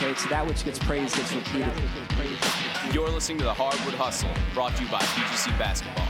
Okay, so that which gets praised gets repeated. You're listening to the Hardwood Hustle, brought to you by PGC Basketball.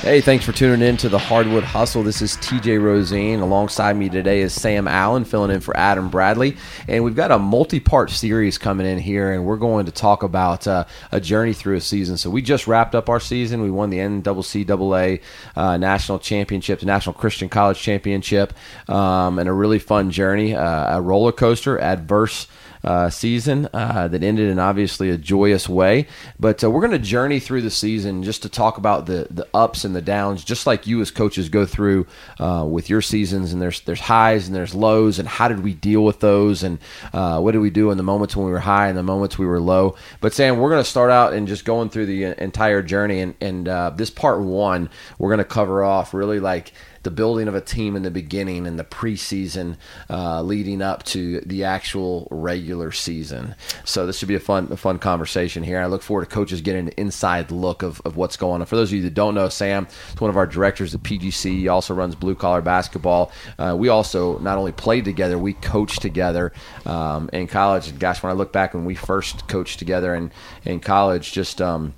Hey, thanks for tuning in to the Hardwood Hustle. This is TJ Rosene. Alongside me today is Sam Allen, filling in for Adam Bradley. And we've got a multi part series coming in here, and we're going to talk about uh, a journey through a season. So, we just wrapped up our season. We won the NCCAA uh, National Championship, the National Christian College Championship, um, and a really fun journey, uh, a roller coaster, adverse uh, season uh, that ended in obviously a joyous way. But uh, we're going to journey through the season just to talk about the the ups and the downs, just like you as coaches go through uh, with your seasons. And there's there's highs and there's lows, and how did we deal with those, and uh, what did we do in the moments when we were high and the moments we were low. But Sam, we're going to start out and just going through the entire journey, and and uh, this part one, we're going to cover off really like the building of a team in the beginning and the preseason uh, leading up to the actual regular season. So this should be a fun, a fun conversation here. I look forward to coaches getting an inside look of, of what's going on. For those of you that don't know, Sam is one of our directors at PGC. He also runs blue collar basketball. Uh, we also not only played together, we coached together um, in college. And gosh, when I look back when we first coached together in in college, just um,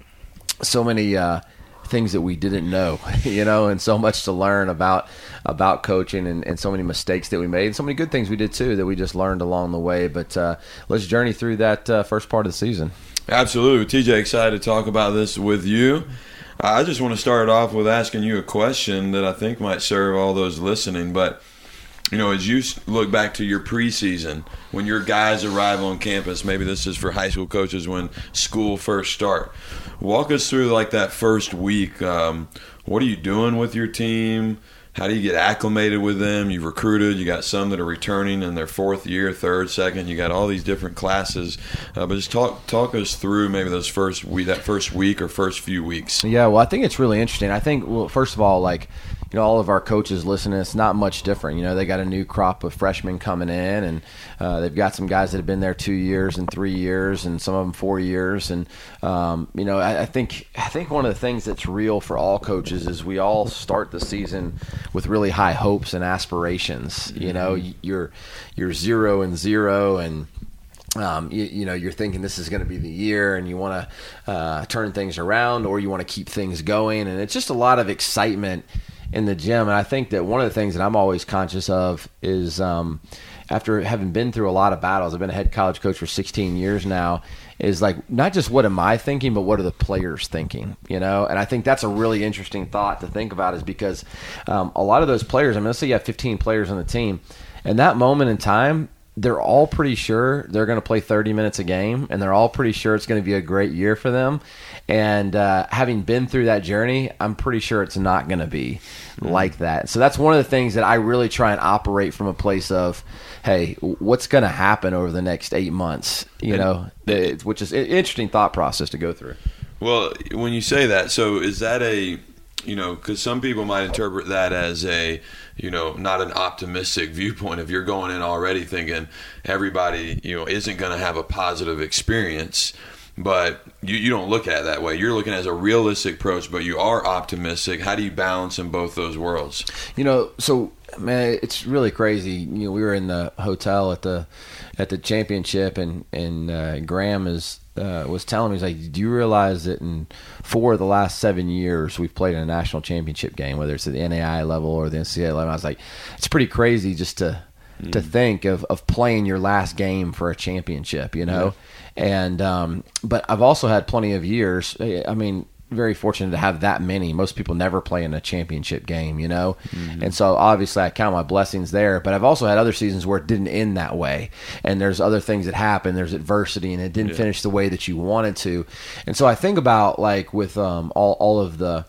so many. Uh, things that we didn't know, you know, and so much to learn about about coaching and, and so many mistakes that we made and so many good things we did too that we just learned along the way. But uh, let's journey through that uh, first part of the season. Absolutely. TJ, excited to talk about this with you. I just want to start off with asking you a question that I think might serve all those listening. But, you know, as you look back to your preseason, when your guys arrive on campus, maybe this is for high school coaches when school first start walk us through like that first week. Um, what are you doing with your team? How do you get acclimated with them? You've recruited. You got some that are returning in their fourth year, third, second. You got all these different classes. Uh, but just talk talk us through maybe those first week, that first week or first few weeks. Yeah, well, I think it's really interesting. I think well, first of all, like you know, all of our coaches listening, it's not much different. You know, they got a new crop of freshmen coming in, and uh, they've got some guys that have been there two years and three years, and some of them four years. And um, you know, I, I, think I think one of the things that's real for all coaches is we all start the season with really high hopes and aspirations. You know, mm-hmm. you're you're zero and zero, and um, you, you, know, you're thinking this is going to be the year and you want to uh, turn things around or you want to keep things going. And it's just a lot of excitement in the gym. And I think that one of the things that I'm always conscious of is um, after having been through a lot of battles, I've been a head college coach for 16 years now, is like not just what am I thinking, but what are the players thinking, you know? And I think that's a really interesting thought to think about is because um, a lot of those players, I mean, let's say you have 15 players on the team, and that moment in time, they're all pretty sure they're going to play 30 minutes a game and they're all pretty sure it's going to be a great year for them. And uh, having been through that journey i'm pretty sure it's not going to be mm-hmm. like that. So that's one of the things that i really try and operate from a place of hey what's going to happen over the next eight months you and, know? It, which is an interesting thought process to go through. Well when you say that so is that a you know because some people might interpret that as a you know, not an optimistic viewpoint. If you're going in already thinking everybody, you know, isn't going to have a positive experience, but you, you don't look at it that way. You're looking at a realistic approach, but you are optimistic. How do you balance in both those worlds? You know, so man, it's really crazy. You know, we were in the hotel at the at the championship, and and uh, Graham is uh, was telling me, he's like, "Do you realize that in four of the last seven years we've played in a national championship game, whether it's at the NAIA level or the NCAA level?" I was like, "It's pretty crazy just to." To mm. think of, of playing your last game for a championship, you know, yeah. and um, but I've also had plenty of years. I mean, very fortunate to have that many. Most people never play in a championship game, you know? Mm-hmm. And so obviously I count my blessings there, but I've also had other seasons where it didn't end that way. And there's other things that happen, there's adversity and it didn't yeah. finish the way that you wanted to. And so I think about like with um, all all of the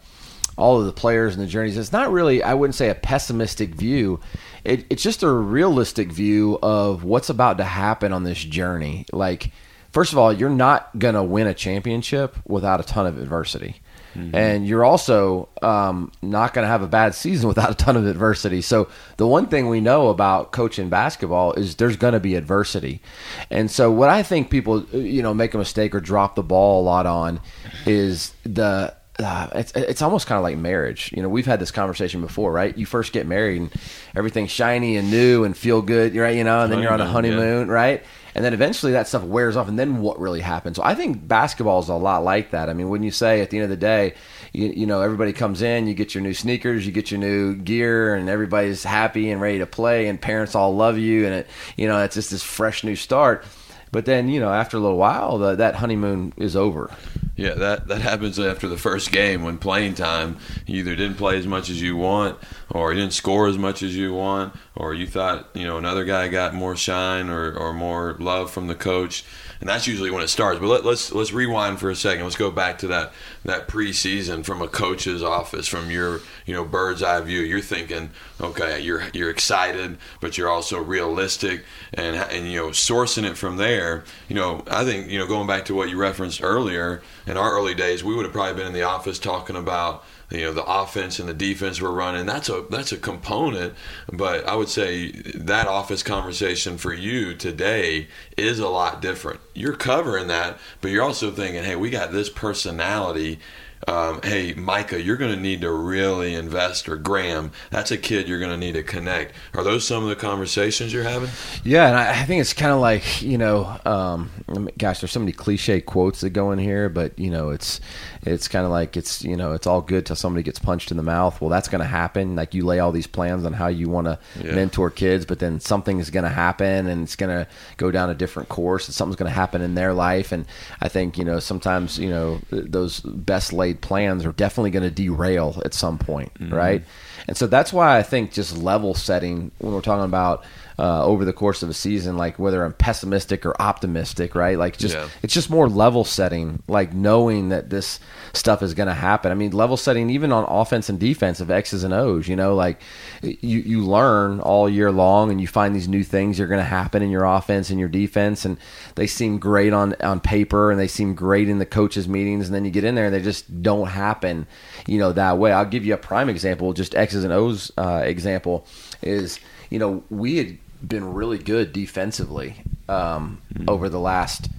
all of the players and the journeys. It's not really, I wouldn't say a pessimistic view. It, it's just a realistic view of what's about to happen on this journey. Like, first of all, you're not going to win a championship without a ton of adversity. Mm-hmm. And you're also um, not going to have a bad season without a ton of adversity. So the one thing we know about coaching basketball is there's going to be adversity. And so what I think people, you know, make a mistake or drop the ball a lot on is the uh, it's it's almost kind of like marriage. You know, we've had this conversation before, right? You first get married and everything's shiny and new and feel good, right? You know, and then you're on a honeymoon, yeah. right? And then eventually that stuff wears off, and then what really happens? So I think basketball is a lot like that. I mean, when you say at the end of the day, you, you know, everybody comes in, you get your new sneakers, you get your new gear, and everybody's happy and ready to play, and parents all love you, and it, you know, it's just this fresh new start but then, you know, after a little while, the, that honeymoon is over. Yeah, that, that happens after the first game when playing time, you either didn't play as much as you want, or you didn't score as much as you want, or you thought, you know, another guy got more shine or, or more love from the coach and that's usually when it starts. But let, us let's, let's rewind for a second. Let's go back to that that preseason from a coach's office, from your you know bird's eye view. You're thinking, okay, you're you're excited, but you're also realistic, and and you know sourcing it from there. You know, I think you know going back to what you referenced earlier in our early days, we would have probably been in the office talking about you know the offense and the defense we're running that's a that's a component. But i would say that office conversation for you today is a lot different. You're covering that but you're also thinking hey we got this personality um, hey, Micah, you're going to need to really invest, or Graham, that's a kid you're going to need to connect. Are those some of the conversations you're having? Yeah, and I, think it's kind of like you know, um, gosh, there's so many cliche quotes that go in here, but you know, it's it's kind of like it's you know, it's all good till somebody gets punched in the mouth. Well, that's going to happen. Like you lay all these plans on how you want to yeah. mentor kids, but then something is going to happen, and it's going to go down a different course, and something's going to happen in their life. And I think you know, sometimes you know, those best laid plans are definitely going to derail at some point, mm-hmm. right? And so that's why I think just level setting when we're talking about uh, over the course of a season, like whether I'm pessimistic or optimistic, right? Like just yeah. it's just more level setting, like knowing that this stuff is going to happen. I mean, level setting even on offense and defense of X's and O's. You know, like you you learn all year long, and you find these new things are going to happen in your offense and your defense, and they seem great on on paper, and they seem great in the coaches' meetings, and then you get in there and they just don't happen, you know, that way. I'll give you a prime example, just X's and O's uh, example is you know, we had been really good defensively um, mm-hmm. over the last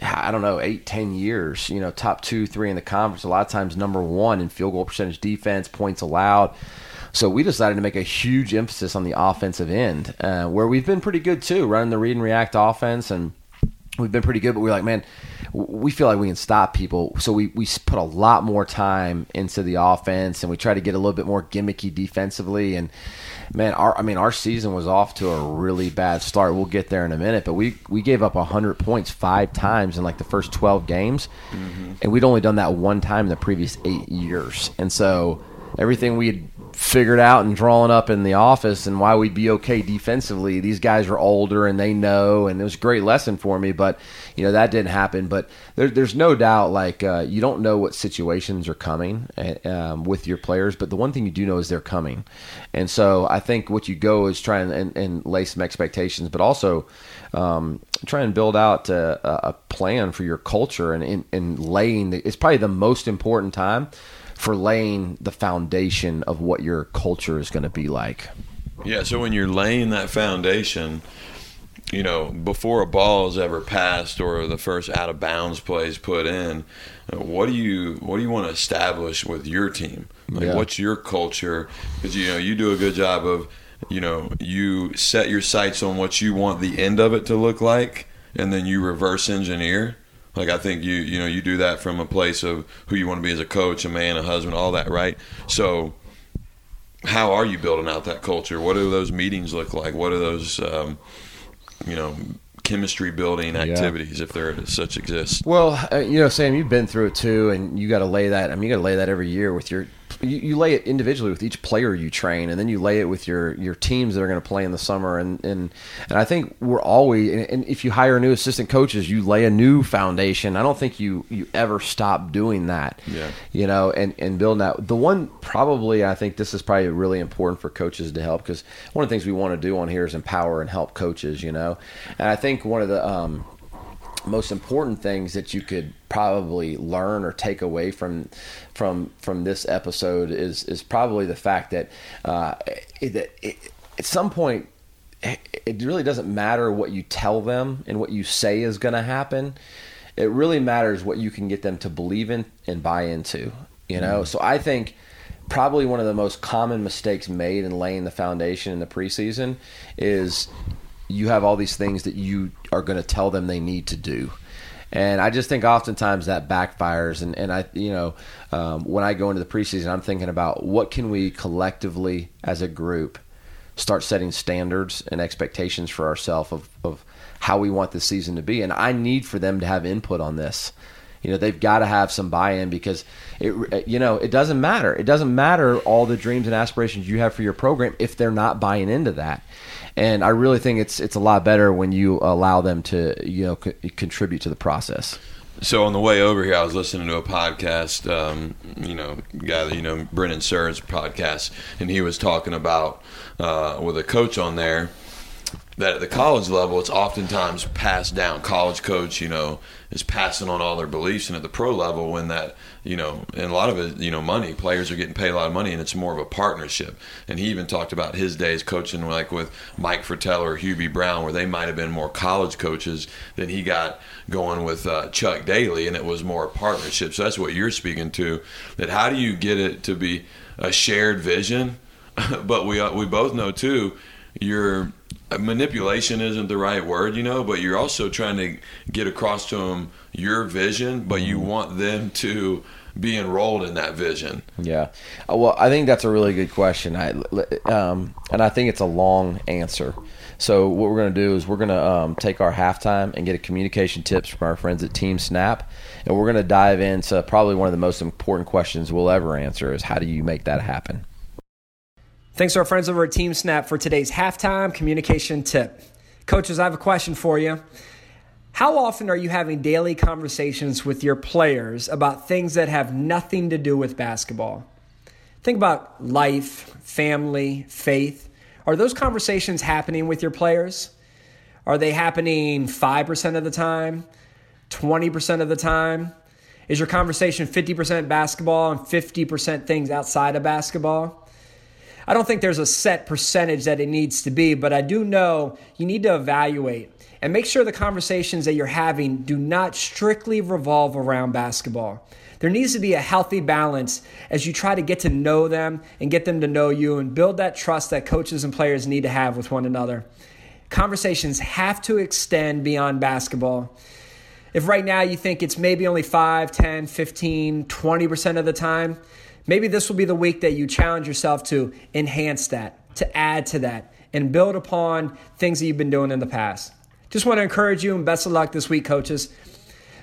I don't know eight ten years. You know, top two three in the conference. A lot of times number one in field goal percentage defense, points allowed. So we decided to make a huge emphasis on the offensive end, uh, where we've been pretty good too, running the read and react offense, and we've been pretty good. But we're like, man, we feel like we can stop people. So we, we put a lot more time into the offense, and we try to get a little bit more gimmicky defensively. And man, our I mean our season was off to a really bad start. We'll get there in a minute, but we we gave up 100 points five times in like the first 12 games. Mm-hmm. And we'd only done that one time in the previous 8 years. And so everything we had figured out and drawn up in the office and why we'd be okay defensively. These guys are older and they know, and it was a great lesson for me. But you know that didn't happen. But there, there's no doubt, like uh, you don't know what situations are coming eh, um, with your players, but the one thing you do know is they're coming. And so I think what you go is try and, and, and lay some expectations, but also um, try and build out a, a plan for your culture and, and, and laying. The, it's probably the most important time for laying the foundation of what your culture is going to be like. Yeah, so when you're laying that foundation, you know, before a ball is ever passed or the first out of bounds play is put in, what do you what do you want to establish with your team? Like, yeah. what's your culture? Because you know you do a good job of, you know, you set your sights on what you want the end of it to look like, and then you reverse engineer. Like I think you you know you do that from a place of who you want to be as a coach, a man, a husband, all that, right? So how are you building out that culture? What do those meetings look like? What are those um, you know chemistry building activities yeah. if there such exist? Well, uh, you know, Sam, you've been through it too, and you got to lay that. I mean, you got to lay that every year with your you, you lay it individually with each player you train, and then you lay it with your your teams that are going to play in the summer. And and and I think we're always. And, and if you hire new assistant coaches, you lay a new foundation. I don't think you you ever stop doing that. Yeah. You know, and and building that. The one probably I think this is probably really important for coaches to help because one of the things we want to do on here is empower and help coaches. You know, and I think one of the um, most important things that you could probably learn or take away from from from this episode is is probably the fact that uh, it, it, at some point it really doesn't matter what you tell them and what you say is going to happen. It really matters what you can get them to believe in and buy into. You know, mm. so I think probably one of the most common mistakes made in laying the foundation in the preseason is you have all these things that you are going to tell them they need to do. And I just think oftentimes that backfires. And, and I, you know, um, when I go into the preseason, I'm thinking about what can we collectively as a group start setting standards and expectations for ourselves of, of how we want the season to be. And I need for them to have input on this. You know, they've got to have some buy-in because it, you know, it doesn't matter. It doesn't matter all the dreams and aspirations you have for your program if they're not buying into that and I really think it's it's a lot better when you allow them to you know co- contribute to the process. So on the way over here, I was listening to a podcast. Um, you know, guy that you know, Brendan Suhr's podcast, and he was talking about uh, with a coach on there that at the college level, it's oftentimes passed down. College coach, you know, is passing on all their beliefs, and at the pro level, when that you know, and a lot of it, you know, money. Players are getting paid a lot of money, and it's more of a partnership. And he even talked about his days coaching, like with Mike Fratello or Hubie Brown, where they might have been more college coaches than he got going with uh, Chuck Daly, and it was more a partnership. So that's what you're speaking to. That how do you get it to be a shared vision? but we uh, we both know too, your manipulation isn't the right word, you know, but you're also trying to get across to them your vision, but you mm-hmm. want them to be enrolled in that vision? Yeah. Uh, well, I think that's a really good question. I, um, and I think it's a long answer. So what we're going to do is we're going to um, take our halftime and get a communication tips from our friends at TeamSnap, and we're going to dive into probably one of the most important questions we'll ever answer is how do you make that happen? Thanks to our friends over at TeamSnap for today's halftime communication tip. Coaches, I have a question for you. How often are you having daily conversations with your players about things that have nothing to do with basketball? Think about life, family, faith. Are those conversations happening with your players? Are they happening 5% of the time, 20% of the time? Is your conversation 50% basketball and 50% things outside of basketball? I don't think there's a set percentage that it needs to be, but I do know you need to evaluate and make sure the conversations that you're having do not strictly revolve around basketball. There needs to be a healthy balance as you try to get to know them and get them to know you and build that trust that coaches and players need to have with one another. Conversations have to extend beyond basketball. If right now you think it's maybe only 5, 10, 15, 20% of the time, maybe this will be the week that you challenge yourself to enhance that, to add to that, and build upon things that you've been doing in the past. Just want to encourage you and best of luck this week, coaches.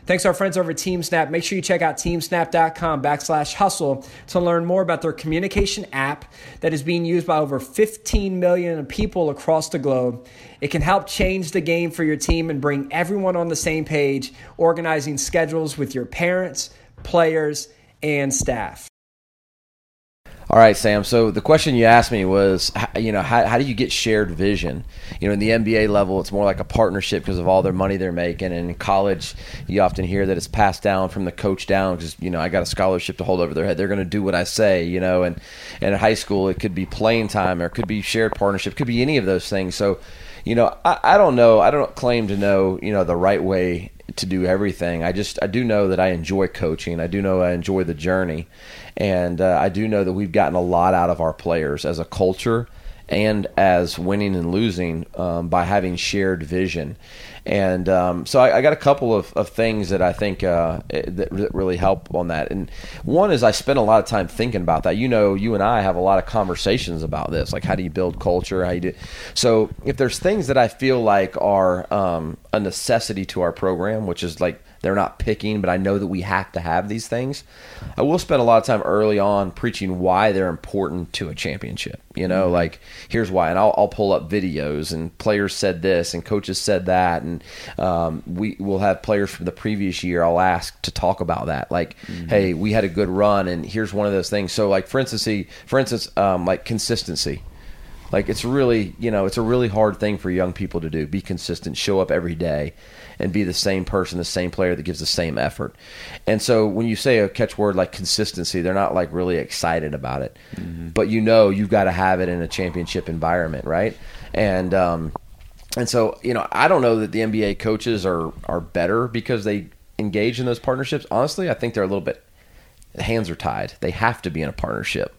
Thanks to our friends over at TeamSnap. Make sure you check out teamsnap.com backslash hustle to learn more about their communication app that is being used by over 15 million people across the globe. It can help change the game for your team and bring everyone on the same page, organizing schedules with your parents, players, and staff. All right, Sam. So the question you asked me was, you know, how, how do you get shared vision? You know, in the NBA level, it's more like a partnership because of all their money they're making. And in college, you often hear that it's passed down from the coach down because you know I got a scholarship to hold over their head. They're going to do what I say. You know, and and in high school, it could be playing time or it could be shared partnership, it could be any of those things. So, you know, I, I don't know. I don't claim to know you know the right way to do everything. I just I do know that I enjoy coaching. I do know I enjoy the journey and uh, I do know that we've gotten a lot out of our players as a culture and as winning and losing um, by having shared vision. And um, so I, I, got a couple of, of things that I think uh, that really help on that. And one is I spend a lot of time thinking about that. You know, you and I have a lot of conversations about this, like how do you build culture? How you do. So if there's things that I feel like are um, a necessity to our program, which is like they're not picking, but I know that we have to have these things. I will spend a lot of time early on preaching why they're important to a championship. You know, Mm-hmm. like here's why, and I'll, I'll pull up videos and players said this and coaches said that, and um, we will have players from the previous year. I'll ask to talk about that, like, Mm-hmm. hey, we had a good run, and here's one of those things. So, like for instance, for instance, um, like consistency. Like it's really, you know, it's a really hard thing for young people to do. Be consistent, show up every day, and be the same person, the same player that gives the same effort. And so when you say a catchword like consistency, they're not like really excited about it. But you know, you've got to have it in a championship environment, right? And um, and so you know, I don't know that the NBA coaches are are better because they engage in those partnerships. Honestly, I think they're a little bit hands are tied. They have to be in a partnership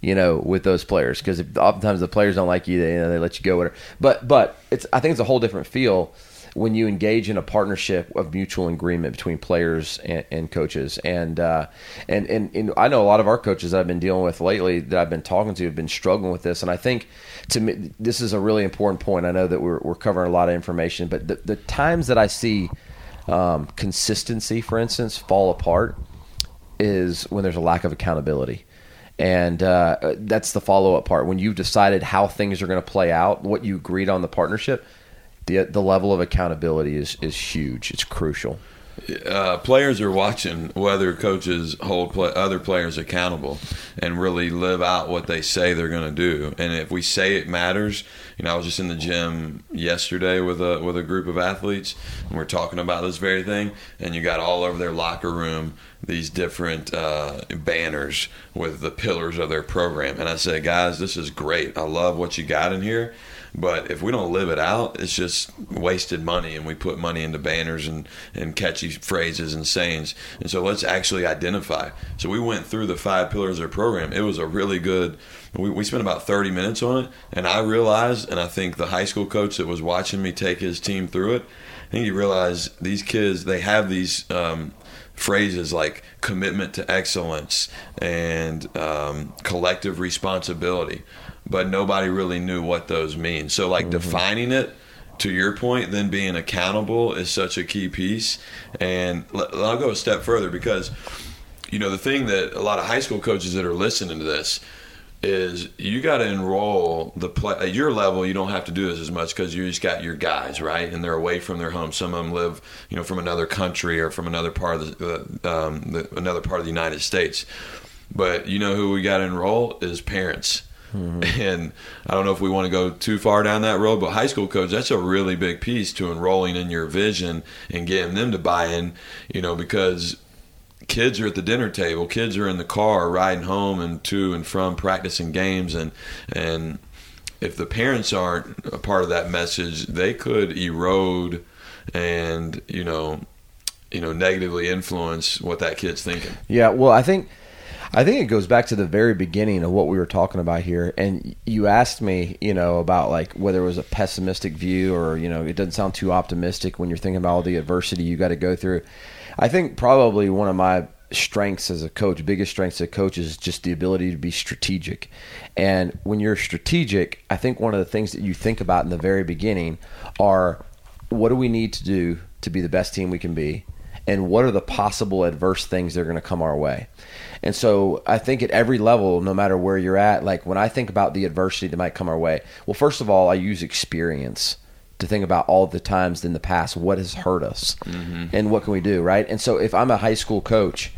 you know, with those players because oftentimes the players don't like you, they, you know, they let you go. Whatever. But but it's I think it's a whole different feel when you engage in a partnership of mutual agreement between players and, and coaches. And, uh, and and and I know a lot of our coaches I've been dealing with lately that I've been talking to have been struggling with this. And I think to me this is a really important point. I know that we're we're covering a lot of information, but the, the times that I see um, consistency, for instance, fall apart is when there's a lack of accountability and uh, that's the follow-up part when you've decided how things are going to play out what you agreed on the partnership the the level of accountability is is huge it's crucial uh, players are watching whether coaches hold play, other players accountable and really live out what they say they're going to do. And if we say it matters, you know, I was just in the gym yesterday with a with a group of athletes, and we're talking about this very thing. And you got all over their locker room these different uh, banners with the pillars of their program. And I said, guys, this is great. I love what you got in here. But if we don't live it out, it's just wasted money, and we put money into banners and, and catchy phrases and sayings. And so let's actually identify. So we went through the five pillars of our program. It was a really good. We, we spent about 30 minutes on it, and I realized, and I think the high school coach that was watching me take his team through it, I think he realized these kids they have these. Um, phrases like commitment to excellence and um, collective responsibility, but nobody really knew what those mean. So, like defining it to your point, then being accountable is such a key piece. And l- I'll go a step further because, you know, the thing that a lot of high school coaches that are listening to this is you got to enroll the play at your level. You don't have to do this as much because you just got your guys right, and they're away from their home. Some of them live, you know, from another country or from another part of the, um, the another part of the United States. But you know who we got to enroll is parents. And I don't know if we want to go too far down that road, but high school coach, that's a really big piece to enrolling in your vision and getting them to buy in, you know, because kids are at the dinner table, kids are in the car riding home and to and from practicing games and and if the parents aren't a part of that message, they could erode and, you know, you know, negatively influence what that kid's thinking. Yeah, well, I think I think it goes back to the very beginning of what we were talking about here. And you asked me, you know, about like whether it was a pessimistic view or you know it doesn't sound too optimistic when you're thinking about all the adversity you got to go through. I think probably one of my strengths as a coach, biggest strengths as a coach, is just the ability to be strategic. And when you're strategic, I think one of the things that you think about in the very beginning are what do we need to do to be the best team we can be and what are the possible adverse things that are going to come our way. And so I think at every level, no matter where you're at, like when I think about the adversity that might come our way, well, first of all, I use experience to think about all the times in the past what has hurt us mm-hmm. and what can we do, right? And so if I'm a high school coach,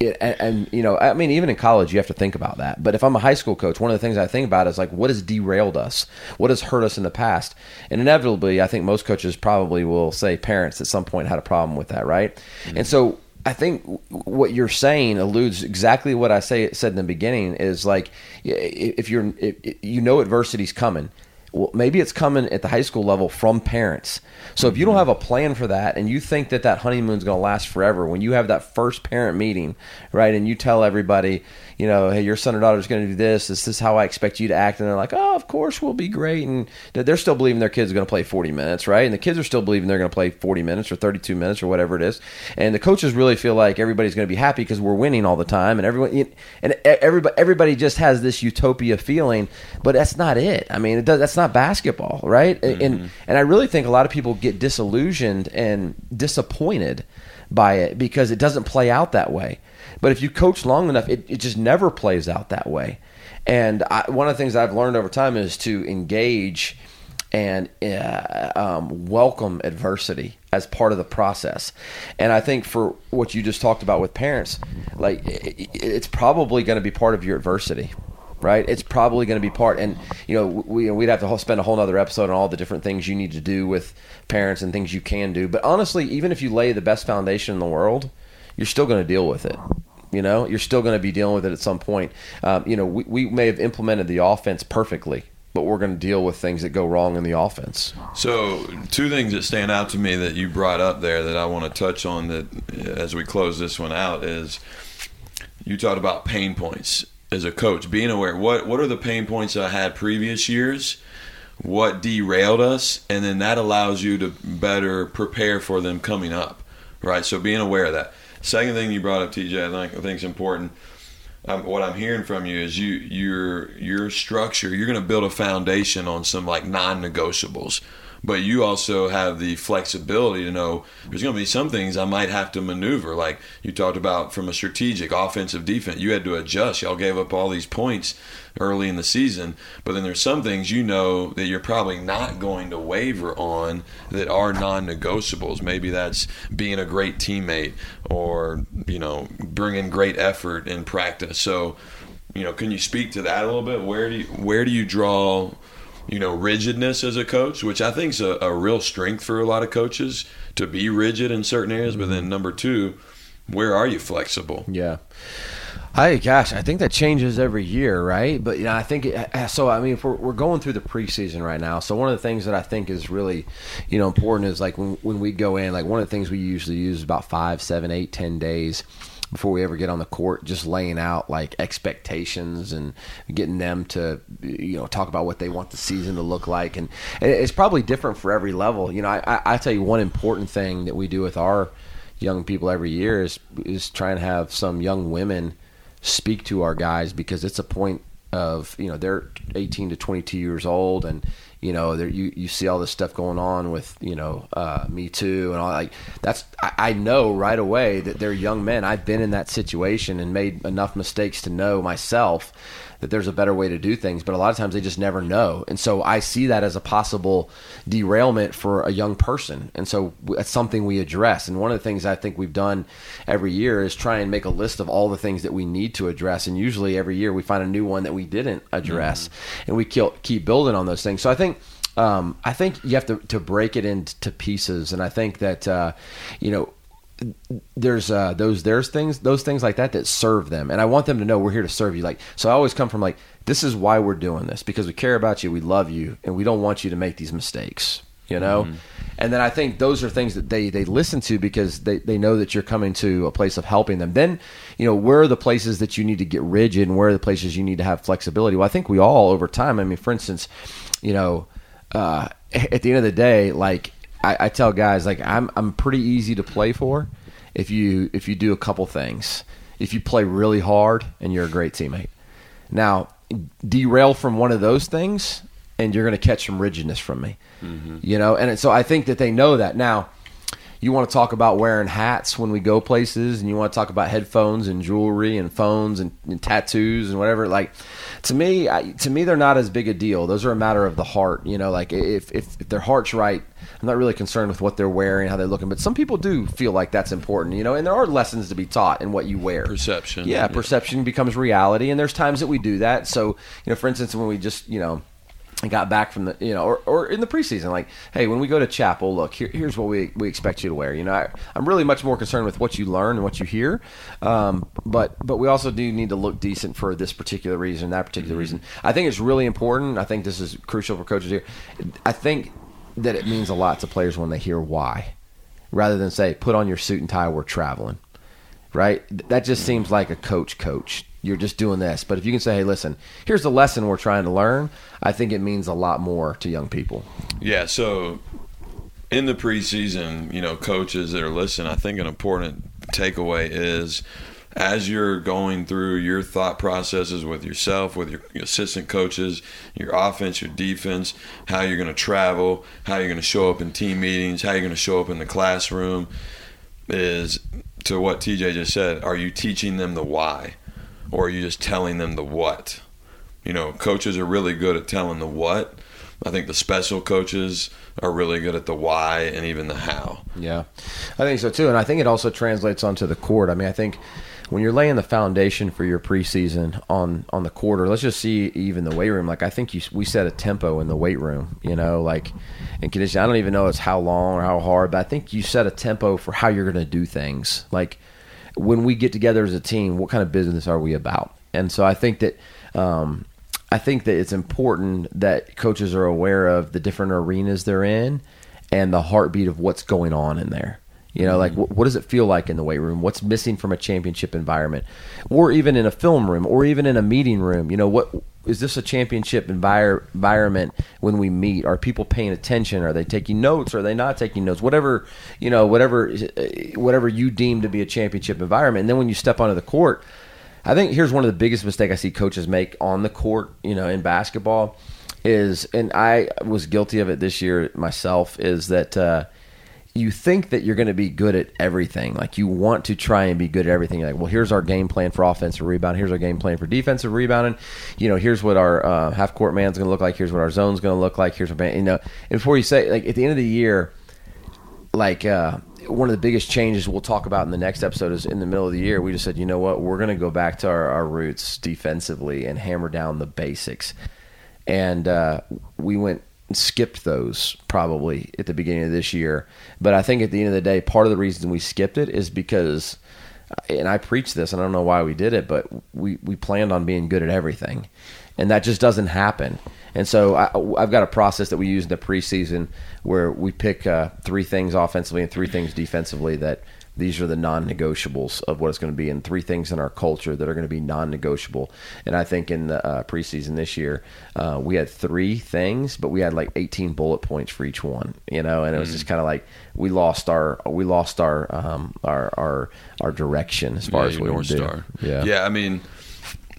it, and, and you know, I mean, even in college, you have to think about that. But if I'm a high school coach, one of the things I think about is like, what has derailed us? What has hurt us in the past? And inevitably, I think most coaches probably will say parents at some point had a problem with that, right? Mm-hmm. And so I think what you're saying alludes exactly what I say said in the beginning is like, if you're, if, you know, adversity's coming well, maybe it's coming at the high school level from parents. So if you don't mm-hmm. have a plan for that and you think that that honeymoon's going to last forever, when you have that first parent meeting, right, and you tell everybody, you know, hey, your son or daughter is going to do this. Is This is how I expect you to act, and they're like, oh, of course we'll be great, and they're still believing their kids are going to play 40 minutes, right, and the kids are still believing they're going to play 40 minutes or 32 minutes or whatever it is, and the coaches really feel like everybody's going to be happy because we're winning all the time, and everyone, and everybody, everybody just has this utopia feeling, but that's not it. I mean, it does. That's not not basketball, right? Mm-hmm. And and I really think a lot of people get disillusioned and disappointed by it because it doesn't play out that way. But if you coach long enough, it, it just never plays out that way. And I, one of the things I've learned over time is to engage and uh, um, welcome adversity as part of the process. And I think for what you just talked about with parents, like it, it's probably going to be part of your adversity. Right, it's probably going to be part, and you know, we we'd have to spend a whole other episode on all the different things you need to do with parents and things you can do. But honestly, even if you lay the best foundation in the world, you're still going to deal with it. You know, you're still going to be dealing with it at some point. Um, you know, we, we may have implemented the offense perfectly, but we're going to deal with things that go wrong in the offense. So, two things that stand out to me that you brought up there that I want to touch on that as we close this one out is you talked about pain points as a coach, being aware what what are the pain points I had previous years, what derailed us, and then that allows you to better prepare for them coming up, right? So, being aware of that. Second thing you brought up, TJ, I think I think is important. Um, what I'm hearing from you is you your your structure. You're going to build a foundation on some like non-negotiables, but you also have the flexibility to know there's going to be some things I might have to maneuver. Like you talked about from a strategic offensive defense, you had to adjust. Y'all gave up all these points early in the season, but then there's some things you know that you're probably not going to waver on that are non-negotiables. Maybe that's being a great teammate or you know bringing great effort in practice. So you know, can you speak to that a little bit? Where do you, where do you draw you know, rigidness as a coach, which I think is a, a, real strength for a lot of coaches to be rigid in certain areas. But then mm-hmm. number two, where are you flexible? Yeah. I gosh, I think that changes every year, right? But you know, I think it, uh, uh, so. I mean, if we're, we're going through the preseason right now, so one of the things that I think is really, you know, important is like when when we go in, like one of the things we usually use is about five, seven, eight, ten days before we ever get on the court, just laying out like expectations and getting them to you know talk about what they want the season to look like, and it's probably different for every level. You know, I, I tell you one important thing that we do with our young people every year is is try and have some young women speak to our guys because it's a point of you know they're 18 to 22 years old and you know you you see all this stuff going on with you know uh, me too and all like that's I, I, know right away that they're young men. I've been in that situation and made enough mistakes to know myself that there's a better way to do things, but a lot of times they just never know. And so I see that as a possible derailment for a young person. And so that's something we address. And one of the things I think we've done every year is try and make a list of all the things that we need to address. And usually every year we find a new one that we didn't address, mm-hmm. and we keep building on those things. So I think. Um, I think you have to, to break it into pieces, and I think that uh, you know there's uh, those there's things those things like that that serve them. And i want them to know we're here to serve you. Like so i always come from like this is why we're doing this because we care about you we love you and we don't want you to make these mistakes you know? Mm-hmm. and then i think those are things that they they listen to because they, they know that you're coming to a place of helping them. Then you know where are the places that you need to get rigid and where are the places you need to have flexibility? Well i think we all over time i mean for instance you know uh, at the end of the day like I, I tell guys like I'm I'm pretty easy to play for if you if you do a couple things. If you play really hard and you're a great teammate. Now, derail from one of those things and you're going to catch some rigidness from me. Mm-hmm. You know, and so I think that they know that. Now, you want to talk about wearing hats when we go places and you want to talk about headphones and jewelry and phones and, and tattoos and whatever like to me I, to me they're not as big a deal those are a matter of the heart you know like if, if, if their heart's right i'm not really concerned with what they're wearing how they're looking but some people do feel like that's important you know and there are lessons to be taught in what you wear. Perception yeah, yeah. perception becomes reality and there's times that we do that. So you know for instance when we just you know got back from the you know or, or in the preseason like hey when we go to chapel look here, here's what we, we expect you to wear. You know I, am really much more concerned with what you learn and what you hear um, but but we also do need to look decent for this particular reason that particular mm-hmm. reason. I think it's really important. I think this is crucial for coaches here. I think that it means a lot to players when they hear why rather than say put on your suit and tie we're traveling right that just seems like a coach coach you're just doing this. But if you can say, hey, listen, here's the lesson we're trying to learn, I think it means a lot more to young people. Yeah. So in the preseason, you know, coaches that are listening, I think an important takeaway is as you're going through your thought processes with yourself, with your assistant coaches, your offense, your defense, how you're going to travel, how you're going to show up in team meetings, how you're going to show up in the classroom, is to what TJ just said. Are you teaching them the why, or are you just telling them the what? You know, coaches are really good at telling the what. I think the special coaches are really good at the why and even the how. Yeah, I think so too, and I think it also translates onto the court. I mean, I think when you're laying the foundation for your preseason on on the quarter, let's just see even the weight room. Like I think you we set a tempo in the weight room. You know, like in condition. I don't even know it's how long or how hard, but I think you set a tempo for how you're going to do things. Like when we get together as a team, what kind of business are we about? And so I think that. Um, I think that it's important that coaches are aware of the different arenas they're in and the heartbeat of what's going on in there. You know, like what, what does it feel like in the weight room? What's missing from a championship environment, or even in a film room, or even in a meeting room? You know, what is this a championship envir- environment when we meet? Are people paying attention? Are they taking notes? Are they not taking notes? Whatever you know, whatever whatever you deem to be a championship environment. And then when you step onto the court, I think here's one of the biggest mistakes I see coaches make on the court. You know, in basketball, is and I was guilty of it this year myself. Is that uh, you think that you're going to be good at everything. Like you want to try and be good at everything. You're like, well, here's our game plan for offensive rebound. Here's our game plan for defensive rebounding. You know, here's what our uh, half court man's going to look like. Here's what our zone's going to look like. Here's what you know. And before you say, like at the end of the year, like uh, one of the biggest changes we'll talk about in the next episode is in the middle of the year. We just said, you know what, we're going to go back to our, our roots defensively and hammer down the basics. And uh, we went skipped those probably at the beginning of this year. But I think at the end of the day, part of the reason we skipped it is because, and I preached this, and I don't know why we did it, but we, we planned on being good at everything. And that just doesn't happen. And so I, have got a process that we use in the preseason where we pick uh, three things offensively and three things defensively that – these are the non-negotiables of what it's going to be, and three things in our culture that are going to be non-negotiable. And I think in the uh, preseason this year, uh, we had three things, but we had like 18 bullet points for each one. You know, and it was mm. just kind of like we lost our we lost our um, our our our direction as far yeah, as we North Star. Yeah, yeah. I mean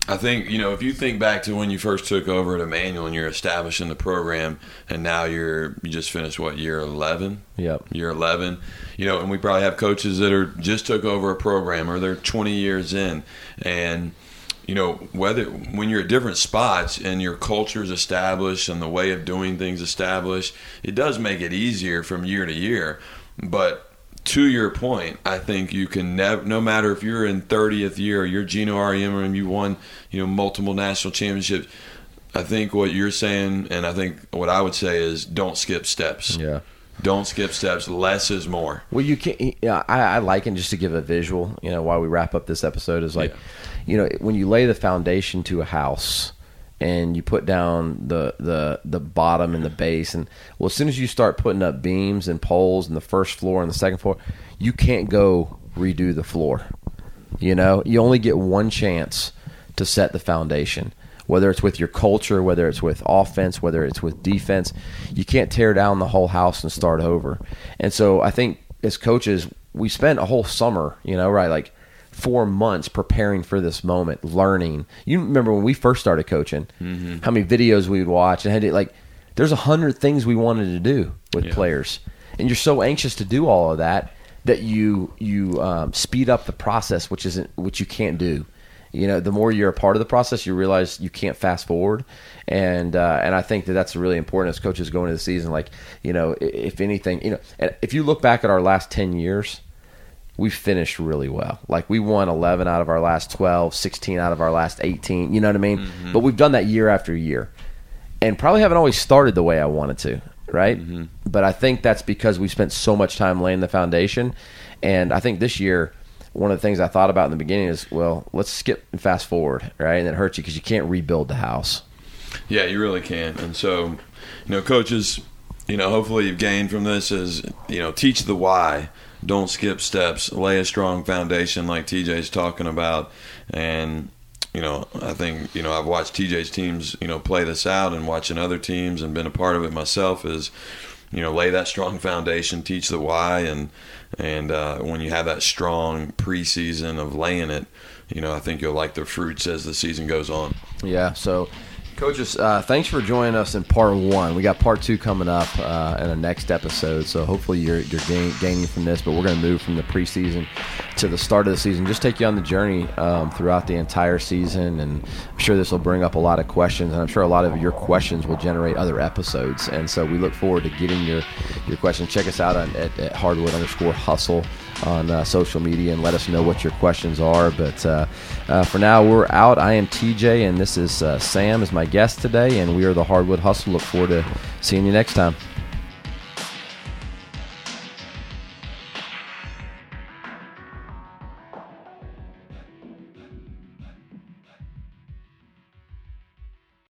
I think you know if you think back to when you first took over at Emmanuel and you're establishing the program, and now you're you just finished what year eleven? Yep. Year eleven. You know, and we probably have coaches that are just took over a program or they're 20 years in, and you know whether when you're at different spots and your culture is established and the way of doing things established, it does make it easier from year to year, but to your point, I think you can never, no matter if you're in 30th year you're Geno Auriemma and you won, you know, multiple national championships. I think what you're saying, and I think what I would say is, don't skip steps. Yeah. Don't skip steps. Less is more. Well, you can. not Yeah, I, I like it just to give a visual. You know, while we wrap up this episode, is like, yeah. you know, when you lay the foundation to a house and you put down the the the bottom and the base. And well as soon as you start putting up beams and poles and the first floor and the second floor you can't go redo the floor. You know you only get one chance to set the foundation whether it's with your culture whether it's with offense whether it's with defense. You can't tear down the whole house and start over. And so i think as coaches we spent a whole summer you know right like four months preparing for this moment, learning. You remember when we first started coaching, mm-hmm. how many videos we would watch and had to like. There's a hundred things we wanted to do with yeah. players, and you're so anxious to do all of that that you you um, speed up the process, which isn't which you can't do. You know, the more you're a part of the process, you realize you can't fast forward, and uh, and I think that that's really important as coaches going into the season. Like, you know, if anything, you know, if you look back at our last ten years, we finished really well. Like we won 11 out of our last 12, 16 out of our last 18, you know what I mean? Mm-hmm. But we've done that year after year. And probably haven't always started the way I wanted to, right? Mm-hmm. But I think that's because we spent so much time laying the foundation. And I think this year, one of the things I thought about in the beginning is, well, let's skip and fast forward, right? And it hurts you because you can't rebuild the house. Yeah, you really can. And so, you know, coaches, you know, hopefully you've gained from this is, you know, teach the why don't skip steps, lay a strong foundation like TJ's talking about, and you know I think you know I've watched TJ's teams you know play this out and watching other teams and been a part of it myself is you know, lay that strong foundation, teach the why, and and uh, when you have that strong preseason of laying it, you know, I think you'll like the fruits as the season goes on. Yeah. So, coaches, uh, thanks for joining us in part one. We got part two coming up uh, in the next episode. So hopefully you're you're gain, gaining from this. But we're going to move from the preseason to the start of the season. Just take you on the journey um, throughout the entire season, and I'm sure this will bring up a lot of questions, and I'm sure a lot of your questions will generate other episodes. And so we look forward to getting your your questions. Check us out on, at, at hardwood underscore hustle on uh, social media and let us know what your questions are. But uh, uh, for now, we're out. I am TJ, and this is uh, Sam is my guest today, and we are the Hardwood Hustle. Look forward to seeing you next time.